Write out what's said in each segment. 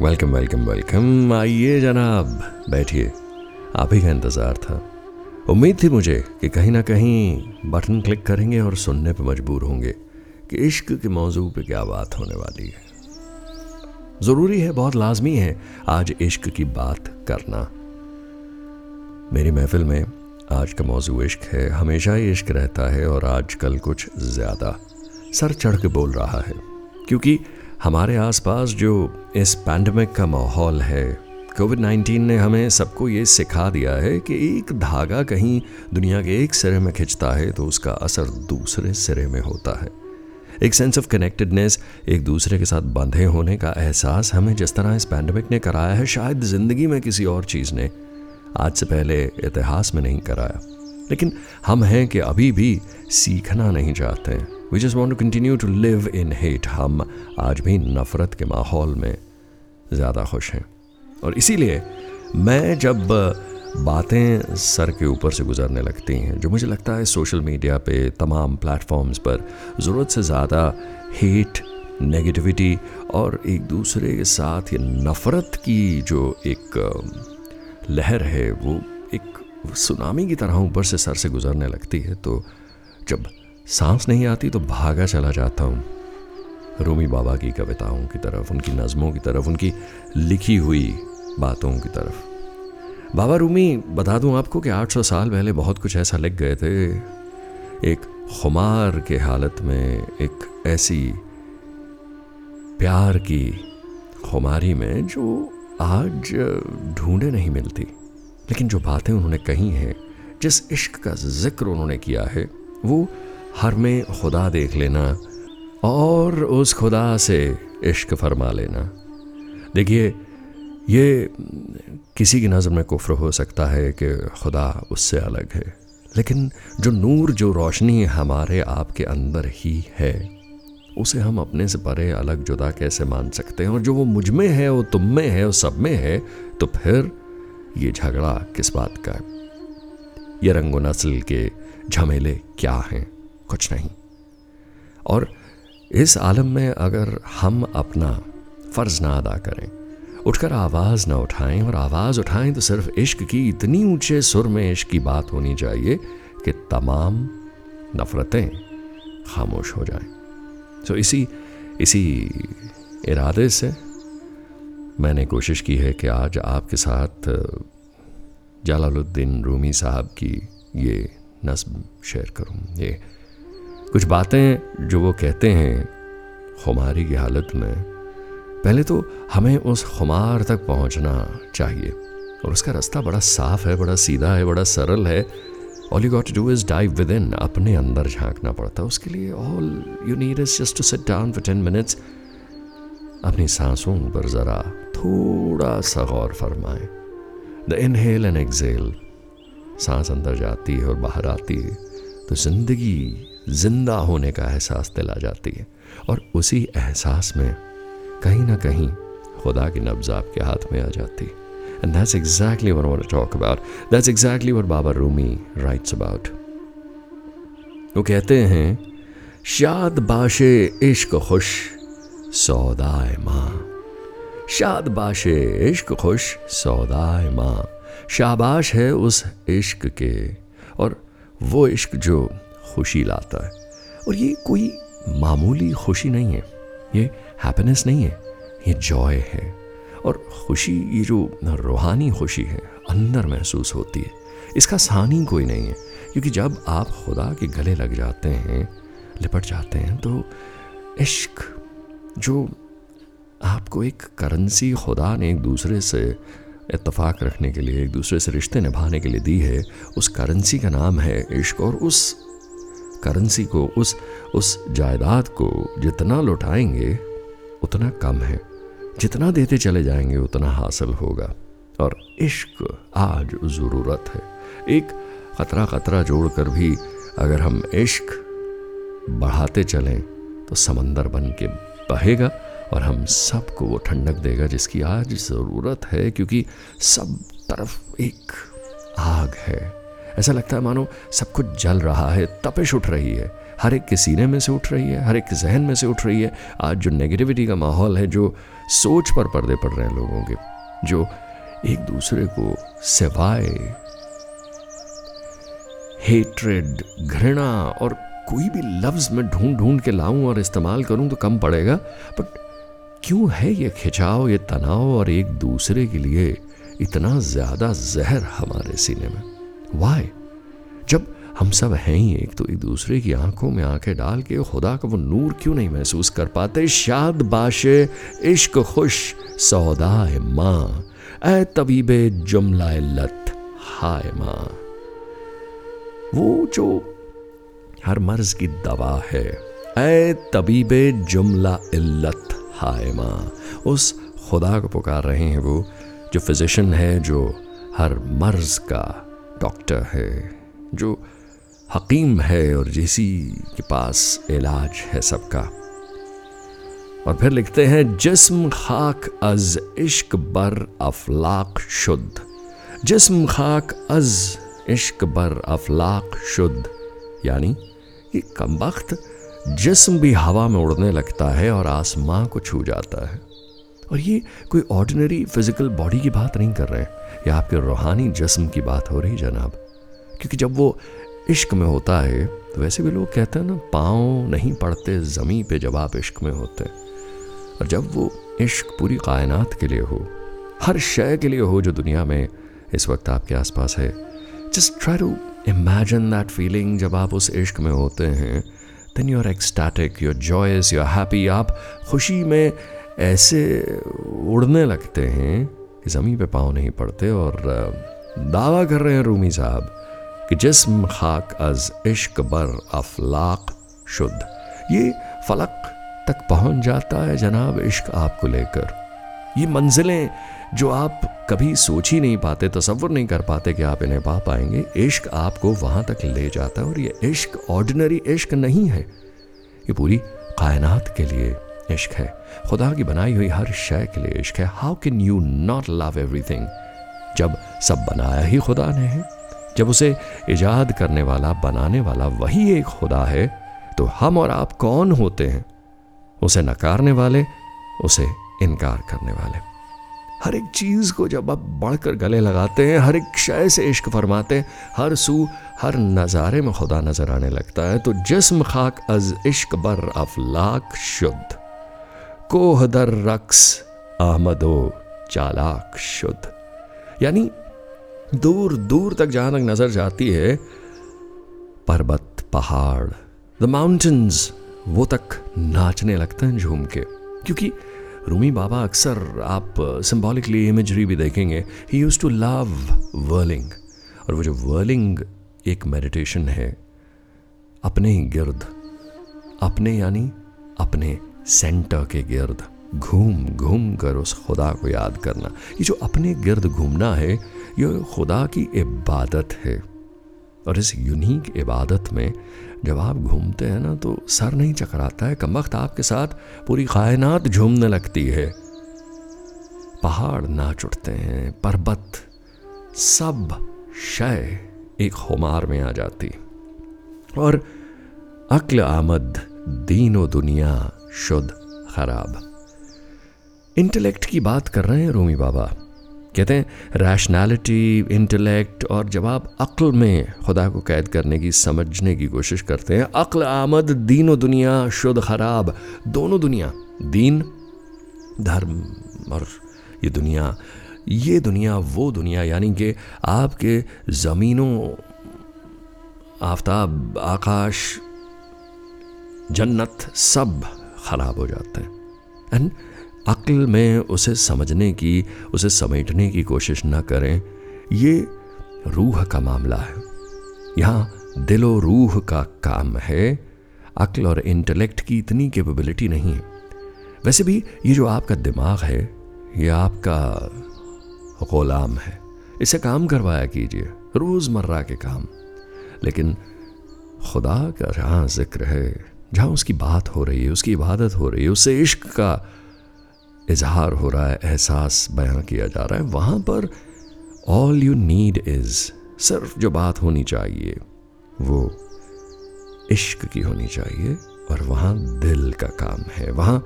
Welcome welcome welcome आइए जनाब। बैठिए। आप ही का इंतज़ार था। उम्मीद थी मुझे कि कहीं ना कहीं बटन क्लिक करेंगे और सुनने पर मजबूर होंगे कि इश्क के मौजू पे क्या बात होने वाली है। ज़रूरी है, बहुत लाजमी है आज इश्क की बात करना। मेरी महफिल में आज का मौजू इश्क है, हमेशा ही इश्क रहता है और आजकल कुछ ज़्यादा। सर चढ़ के बोल रहा है, क्योंकि हमारे आसपास जो इस पैंडमिक का माहौल है कोविड 19 ने हमें सबको ये सिखा दिया है कि एक धागा कहीं दुनिया के एक सिरे में खिंचता है तो उसका असर दूसरे सिरे में होता है। एक सेंस ऑफ़ कनेक्टेडनेस एक दूसरे के साथ बंधे होने का एहसास हमें जिस तरह इस पैंडमिक ने कराया है, शायद ज़िंदगी में किसी और चीज़ ने आज से पहले इतिहास में नहीं कराया। लेकिन हम हैं कि अभी भी सीखना नहीं चाहते हैं। We just want to continue to live in hate हम आज भी नफ़रत के माहौल में ज़्यादा खुश हैं। और इसीलिए मैं जब बातें सर के ऊपर से गुजरने लगती हैं, जो मुझे लगता है सोशल मीडिया पे तमाम प्लेटफॉर्म्स पर ज़रूरत से ज़्यादा हेट नेगेटिविटी और एक दूसरे के साथ ये नफ़रत की जो एक लहर है, वो एक सुनामी की तरह ऊपर से सर से गुजरने लगती है। तो जब सांस नहीं आती तो भागा चला जाता हूँ। रूमी बाबा की कविताओं की तरफ़, उनकी नज़मों की तरफ़, उनकी लिखी हुई बातों की तरफ़। बाबा रूमी, बता दूँ आपको कि 800 साल पहले बहुत कुछ ऐसा लिख गए थे। एक खुमार के हालत में एक ऐसी प्यार की खुमारी में जो आज ढूंढे नहीं मिलती, लेकिन जो बातें उन्होंने कही हैं, जिस इश्क का ज़िक्र उन्होंने किया है, वो हर में खुदा देख लेना और उस खुदा से इश्क फरमा लेना। देखिए, ये किसी की नज़र में कुफ्र हो सकता है कि खुदा उससे अलग है, लेकिन जो नूर, जो रोशनी हमारे आपके अंदर ही है, उसे हम अपने से परे अलग जुदा कैसे मान सकते हैं? और जो वो मुझमें है, वो तुम में है, वो सब में है तो फिर ये झगड़ा किस बात का ये रंगो नस्ल के झमेले क्या हैं? कुछ नहीं। और इस आलम में अगर हम अपना फ़र्ज़ ना अदा करें, उठकर आवाज़ ना उठाएँ, और आवाज़ उठाएँ तो सिर्फ़ इश्क की इतनी ऊँचे सुर में इश्क की बात होनी चाहिए कि तमाम नफ़रतें खामोश हो जाएँ। तो इसी इसी इरादे से मैंने कोशिश की है कि आज आपके साथ जलालुद्दीन रूमी साहब की ये नस्ब शेयर करूँ, ये कुछ बातें जो वो कहते हैं खुमारी की हालत में, पहले तो हमें उस खुमार तक पहुँचना चाहिए। और उसका रास्ता बड़ा साफ़ है, बड़ा सीधा है, बड़ा सरल है। All you got do is dive within अपने अंदर झांकना पड़ता है। उसके लिए all you need is just to sit down for ten minutes अपनी सांसों पर ज़रा थोड़ा सा गौर फरमाए। द इनहेल एंड एक्सेल सांस अंदर जाती है और बाहर आती है। तो ज़िंदगी ज़िंदा होने का एहसास दिला जाती है और उसी एहसास में कहीं ना कहीं खुदा की नब्ज आपके हाथ में आ जाती है। And that's exactly one want to talk about that's exactly what Baba Rumi writes about वो कहते हैं, शाद बाशे इश्क खुश, सौदाए माँ. शाद बाशे इश्क खुश, सौदाए माँ। शाबाश है उस इश्क के और वो इश्क जो खुशी लाता है। और ये कोई मामूली खुशी नहीं है। ये हैप्पीनेस नहीं है। ये जॉय है। और खुशी, ये जो रूहानी खुशी है, अंदर महसूस होती है। इसका सानी कोई नहीं है। क्योंकि जब आप खुदा के गले लग जाते हैं, लिपट जाते हैं तो इश्क, जो आपको एक करेंसी खुदा ने एक दूसरे से इतफाक़ रखने के लिए, एक दूसरे से रिश्ते निभाने के लिए दी है, उस करेंसी का नाम है इश्क। और उस करेंसी को, उस उस जायदाद को जितना लौटाएँगे, उतना कम है। जितना देते चले जाएँगे, उतना हासिल होगा। और इश्क आज ज़रूरत है। एक ख़तरा ख़तरा जोड़कर भी अगर हम इश्क बढ़ाते चलें तो समंदर बन के बहेगा और हम सबको वो ठंडक देगा जिसकी आज ज़रूरत है, क्योंकि सब तरफ़ एक आग है। ऐसा लगता है, मानो सब कुछ जल रहा है, तपिश उठ रही है। हर एक के सीने में से उठ रही है, हर एक के जहन में से उठ रही है। आज जो नेगेटिविटी का माहौल है, जो सोच पर पर्दे पड़ रहे हैं लोगों के, जो एक दूसरे को सिवाय हेट्रेड घृणा और कोई भी लफ्ज मैं ढूंढ ढूंढ के लाऊं और इस्तेमाल करूँ तो कम पड़ेगा। बट क्यों है ये खिंचाव, ये तनाव और एक दूसरे के लिए इतना ज़्यादा जहर हमारे सीने में? वाई जब हम सब हैं ही एक तो एक दूसरे की आँखों में आँखें डाल के खुदा का वो नूर क्यों नहीं महसूस कर पाते? शाद, बाशे, इश्क, खुश सौदा माँ। ए तबीबे जुमला लत, हाय माँ। वो जो हर मर्ज की दवा है ए तबीबे जुमला इल्लत हाय माँ। उस खुदा को पुकार रहे हैं वो, जो फिजिशियन है, जो हर मर्ज का डॉक्टर है, जो हकीम है और जिसी के पास इलाज है सबका। और फिर लिखते हैं, जिस्म खाक अज इश्क बर अफलाक शुद्ध। जिस्म खाक अज इश्क बर अफलाक शुद्ध। यानी ये कम वक्त जिस्म भी हवा में उड़ने लगता है और आसमां को छू जाता है। और ये कोई ऑर्डिनरी फ़िज़िकल बॉडी की बात नहीं कर रहे हैं। ये आपके रूहानी जिस्म की बात हो रही जनाब? क्योंकि जब वो इश्क में होता है तो वैसे भी लोग कहते हैं ना, पाँव नहीं पड़ते, ज़मीन पे जब आप इश्क में होते हैं। और जब वो इश्क पूरी कायनात के लिए हो, हर शय के लिए हो जो दुनिया में इस वक्त आपके आसपास है just try to imagine that feeling जब आप उस इश्क में होते हैं then you are ecstatic you are joyous your happy आप खुशी में ऐसे उड़ने लगते हैं ज़मीन पे पाँव नहीं पड़ते और दावा कर रहे हैं रूमी साहब कि जिस्म खाक अज इश्क बर अफलाक शुद्ध। ये फलक तक पहुँच जाता है जनाब इश्क आपको लेकर। ये मंजिलें जो आप कभी सोच ही नहीं पाते तस्वुर नहीं कर पाते कि आप इन्हें पा पाएँगे, इश्क आपको वहाँ तक ले जाता है और ये इश्क, ऑर्डिनरी इश्क नहीं है। ये पूरी कायनात के लिए इश्क है। खुदा की बनाई हुई हर शय के लिए इश्क है। How can you not love everything जब सब बनाया ही खुदा ने है। जब उसे ईजाद करने वाला, बनाने वाला वही एक खुदा है तो हम और आप कौन होते हैं? उसे नकारने वाले, उसे इनकार करने वाले। हर एक चीज़ को जब आप बढ़कर गले लगाते हैं, हर एक शय से इश्क फरमाते हैं, हर सू, हर नज़ारे में खुदा नज़र आने लगता है तो जिस्म खाक अज इश्क बर अफलाक शुद्ध। कोह दर रक्स, अहमदो चालाक शुद्ध। यानी दूर दूर तक जहाँ तक नज़र जाती है, पर्वत, पहाड़ द माउंटेन्स वो तक नाचने लगते हैं झूम के। क्योंकि रूमी बाबा अक्सर आप सिंबॉलिकली इमेजरी भी देखेंगे he used to love whirling और वो जो वर्लिंग एक मेडिटेशन है, अपने ही गिर्द, अपने यानी अपने सेंटर के गिर्द घूम घूम कर उस खुदा को याद करना। ये जो अपने गिर्द घूमना है, ये खुदा की इबादत है। और इस यूनिक इबादत में जब आप घूमते हैं ना तो सर नहीं चकराता है। कम वक्त आपके साथ पूरी कायनात झूमने लगती है। पहाड़ नाच उठते हैं, पर्वत सब शय एक खुमार में आ जाती। और अक्ल आमद दीनो दुनिया शुद्ध, खराब। इंटेलेक्ट की बात कर रहे हैं रूमी बाबा। कहते हैं, रैशनैलिटी, इंटेलेक्ट और जब आप अक्ल में खुदा को कैद करने की, समझने की कोशिश करते हैं। अक्ल, आमद, दीन दुनिया, शुद्ध, खराब, दोनों दुनिया। दीन, धर्म और ये दुनिया। ये दुनिया, वो दुनिया, यानी कि आपके ज़मीनों, आफ्ताब, आकाश, जन्नत, सब खराब हो जाते हैं। एंड अक्ल में उसे समझने की, उसे समेटने की कोशिश ना करें। ये रूह का मामला है। यहाँ दिलो रूह का काम है। अक्ल और इंटेलेक्ट की इतनी कैपेबिलिटी नहीं है। वैसे भी ये जो आपका दिमाग है, ये आपका गुलाम है। इसे काम करवाया कीजिए, रोज़मर्रा के काम। लेकिन खुदा का जहाँ ज़िक्र है जहाँ उसकी बात हो रही है, उसकी इबादत हो रही है उससे इश्क का इजहार हो रहा है, एहसास बयां किया जा रहा है, वहाँ पर ऑल यू नीड इज़ सिर्फ़ जो बात होनी चाहिए, वो इश्क की होनी चाहिए और वहाँ दिल का काम है, वहाँ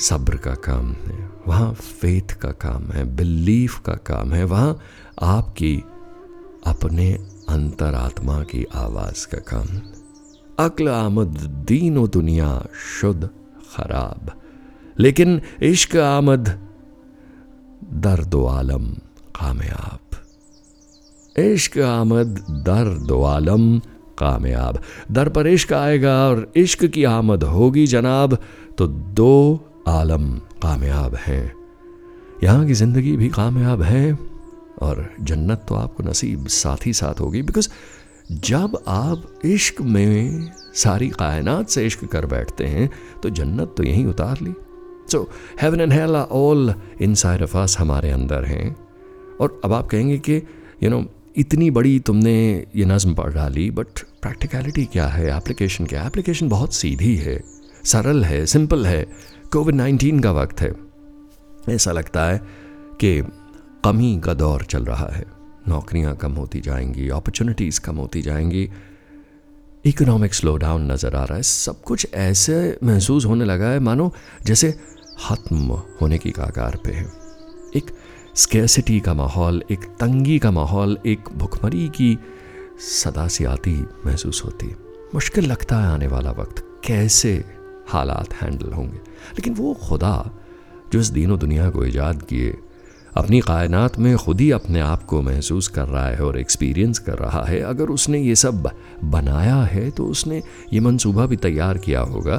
सब्र का काम है, वहाँ फेथ का काम है बिलीफ का काम है, वहाँ आपकी अपने अंतरात्मा की आवाज़ का काम अक्ल आमद दीनो दुनिया शुद्ध खराब। लेकिन इश्क आमद दर्द आलम कामयाब। इश्क आमद दर्द आलम कामयाब। दर पर इश्क आएगा और इश्क की आमद होगी जनाब तो दो आलम कामयाब हैं। यहाँ की ज़िंदगी भी कामयाब है और जन्नत तो आपको नसीब साथ ही साथ होगी बिकॉज़ जब आप इश्क में सारी कायनात से इश्क कर बैठते हैं तो जन्नत तो यहीं उतार ली। So heaven and hell all inside हमारे अंदर हैं। और अब आप कहेंगे कि यू नो इतनी बड़ी तुमने ये नज़म पढ़ डाली बट प्रैक्टिकलिटी क्या है? एप्लीकेशन क्या? है एप्लीकेशन बहुत सीधी है, सरल है सिंपल है। कोविड नाइन्टीन का वक्त है। ऐसा लगता है कि कमी का दौर चल रहा है। नौकरियाँ कम होती जाएँगी अपॉर्चुनिटीज़ कम होती जाएँगी। इकोनॉमिक स्लो डाउन नज़र आ रहा है। सब कुछ ऐसे महसूस होने लगा है, मानो जैसे ख़त्म होने की कागार पे है। एक स्केसिटी का माहौल, एक तंगी का माहौल, एक भुखमरी की सदा सी आती महसूस होती। मुश्किल लगता है आने वाला वक्त, कैसे हालात हैंडल होंगे। लेकिन वो खुदा, जो इस दीनों दुनिया को ईजाद किए अपनी कायनात में खुद ही अपने आप को महसूस कर रहा है और एक्सपीरियंस कर रहा है। अगर उसने ये सब बनाया है तो उसने ये मंसूबा भी तैयार किया होगा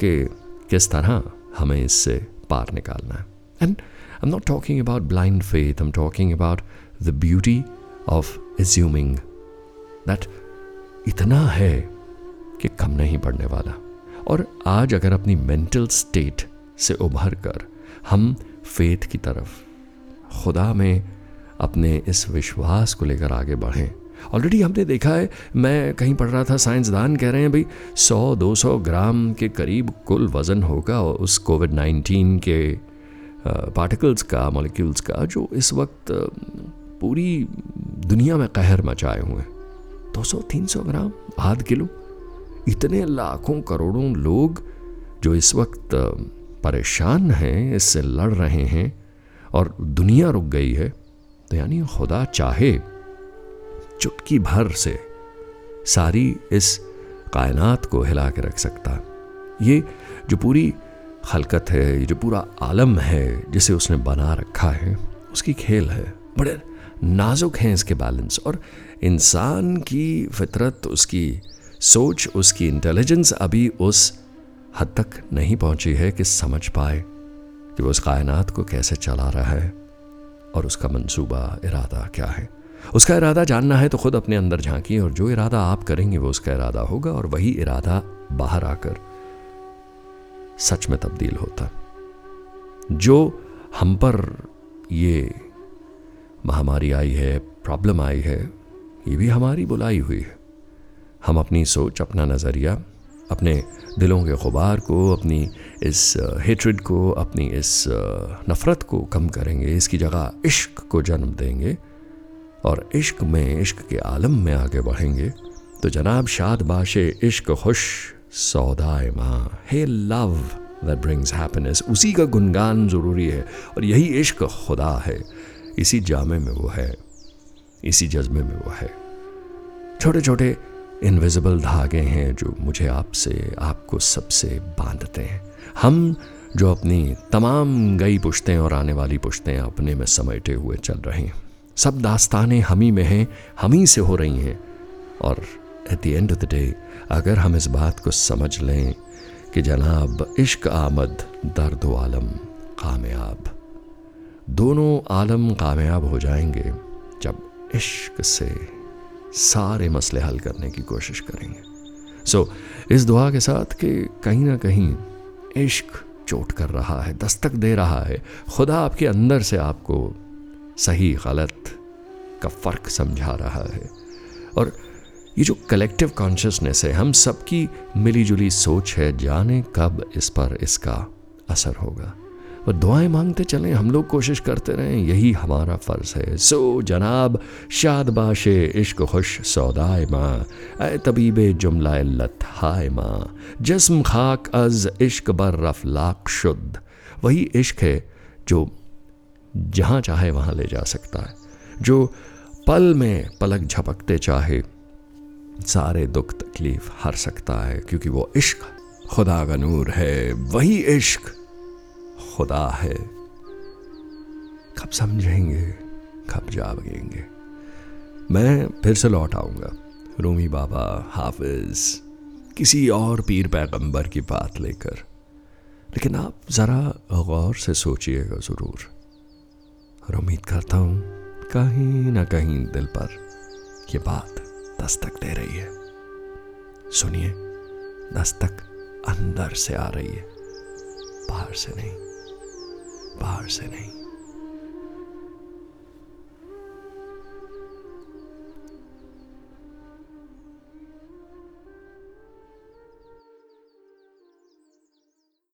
कि किस तरह हमें इससे पार निकालना है। And I am not talking about blind faith I am talking about the beauty of assuming that इतना है कि कम नहीं पड़ने वाला। और आज अगर अपनी मेंटल स्टेट से उभर कर हम फेथ की तरफ़ खुदा में अपने इस विश्वास को लेकर आगे बढ़ें। ऑलरेडी हमने देखा है, मैं कहीं पढ़ रहा था, साइंसदान कह रहे हैं, भाई 100-200 ग्राम के करीब कुल वज़न होगा उस कोविड 19 के पार्टिकल्स का, मॉलिक्यूल्स का, जो इस वक्त पूरी दुनिया में कहर मचाए हुए हैं। 200-300 ग्राम? आध किलो? इतने लाखों करोड़ों लोग जो इस वक्त परेशान हैं, इससे लड़ रहे हैं और दुनिया रुक गई है तो यानी खुदा चाहे चुटकी भर से सारी इस कायनात को हिला के रख सकता। ये जो पूरी खलकत है, ये जो पूरा आलम है, जिसे उसने बना रखा है, उसकी खेल है। बड़े नाजुक हैं इसके बैलेंस और इंसान की फितरत, उसकी सोच, उसकी इंटेलिजेंस अभी उस हद तक नहीं पहुँची है कि समझ पाए। कि वो उस कायनात को कैसे चला रहा है और उसका मंसूबा, इरादा क्या है। उसका इरादा जानना है तो खुद अपने अंदर झांकिए और जो इरादा आप करेंगे वो उसका इरादा होगा और वही इरादा बाहर आकर सच में तब्दील होता। जो हम पर ये महामारी आई है, प्रॉब्लम आई है, ये भी हमारी बुलाई हुई है। हम अपनी सोच, अपना नज़रिया अपने दिलों के गुबार को, अपनी इस हेट्रिड को, अपनी इस नफ़रत को कम करेंगे, इसकी जगह इश्क को जन्म देंगे और इश्क में, इश्क के आलम में आगे बढ़ेंगे। तो जनाब, शाद बाशे, इश्क खुश, सौदाए माँ। हे लव दैट ब्रिंग्स हैप्पीनेस उसी का गुनगान ज़रूरी है और यही इश्क खुदा है। इसी जामे में वो है। इसी जज्बे में वो है। छोटे छोटे इनविजिबल धागे हैं जो मुझे आपसे, आपको सबसे बांधते हैं। हम जो अपनी तमाम गई पुश्तें और आने वाली पुश्तें अपने में समेटे हुए चल रहे हैं, सब दास्तानें हम ही में हैं, हम ही से हो रही हैं। और at the end of the day अगर हम इस बात को समझ लें कि जनाब, इश्क आमद, दर्द आलम, कामयाब, दोनों आलम कामयाब हो जाएँगे जब इश्क से सारे मसले हल करने की कोशिश करेंगे। सो so, इस दुआ के साथ कि कहीं ना कहीं इश्क चोट कर रहा है दस्तक दे रहा है। खुदा आपके अंदर से आपको सही गलत का फ़र्क समझा रहा है। और ये जो कलेक्टिव कॉन्शियसनेस है हम सबकी मिली जुली सोच है जाने कब इस पर इसका असर होगा। और दुआएँ मांगते चलें, हम लोग कोशिश करते रहें, यही हमारा फ़र्ज़ है। सो जनाब शादबाश इश्क खुश, सौदाए माँ ए तबीब जुमला हाय माँ, जस्म खाक अज, इश्क बर रफलाक शुद्ध। वही इश्क है जो जहाँ चाहे वहाँ ले जा सकता है, जो पल में पलक झपकते चाहे, सारे दुख तकलीफ़ हर सकता है, क्योंकि वो इश्क खुदा का नूर है। वही इश्क खुदा है। कब समझेंगे, कब जागेंगे? मैं फिर से लौट आऊँगा। रूमी बाबा, हाफिज, किसी और पीर पैगंबर की बात लेकर। लेकिन आप ज़रा गौर से सोचिएगा ज़रूर। और उम्मीद करता हूँ, कहीं ना कहीं दिल पर यह बात दस्तक दे रही है। सुनिए, दस्तक अंदर से आ रही है, बाहर से नहीं। बाहर से नहीं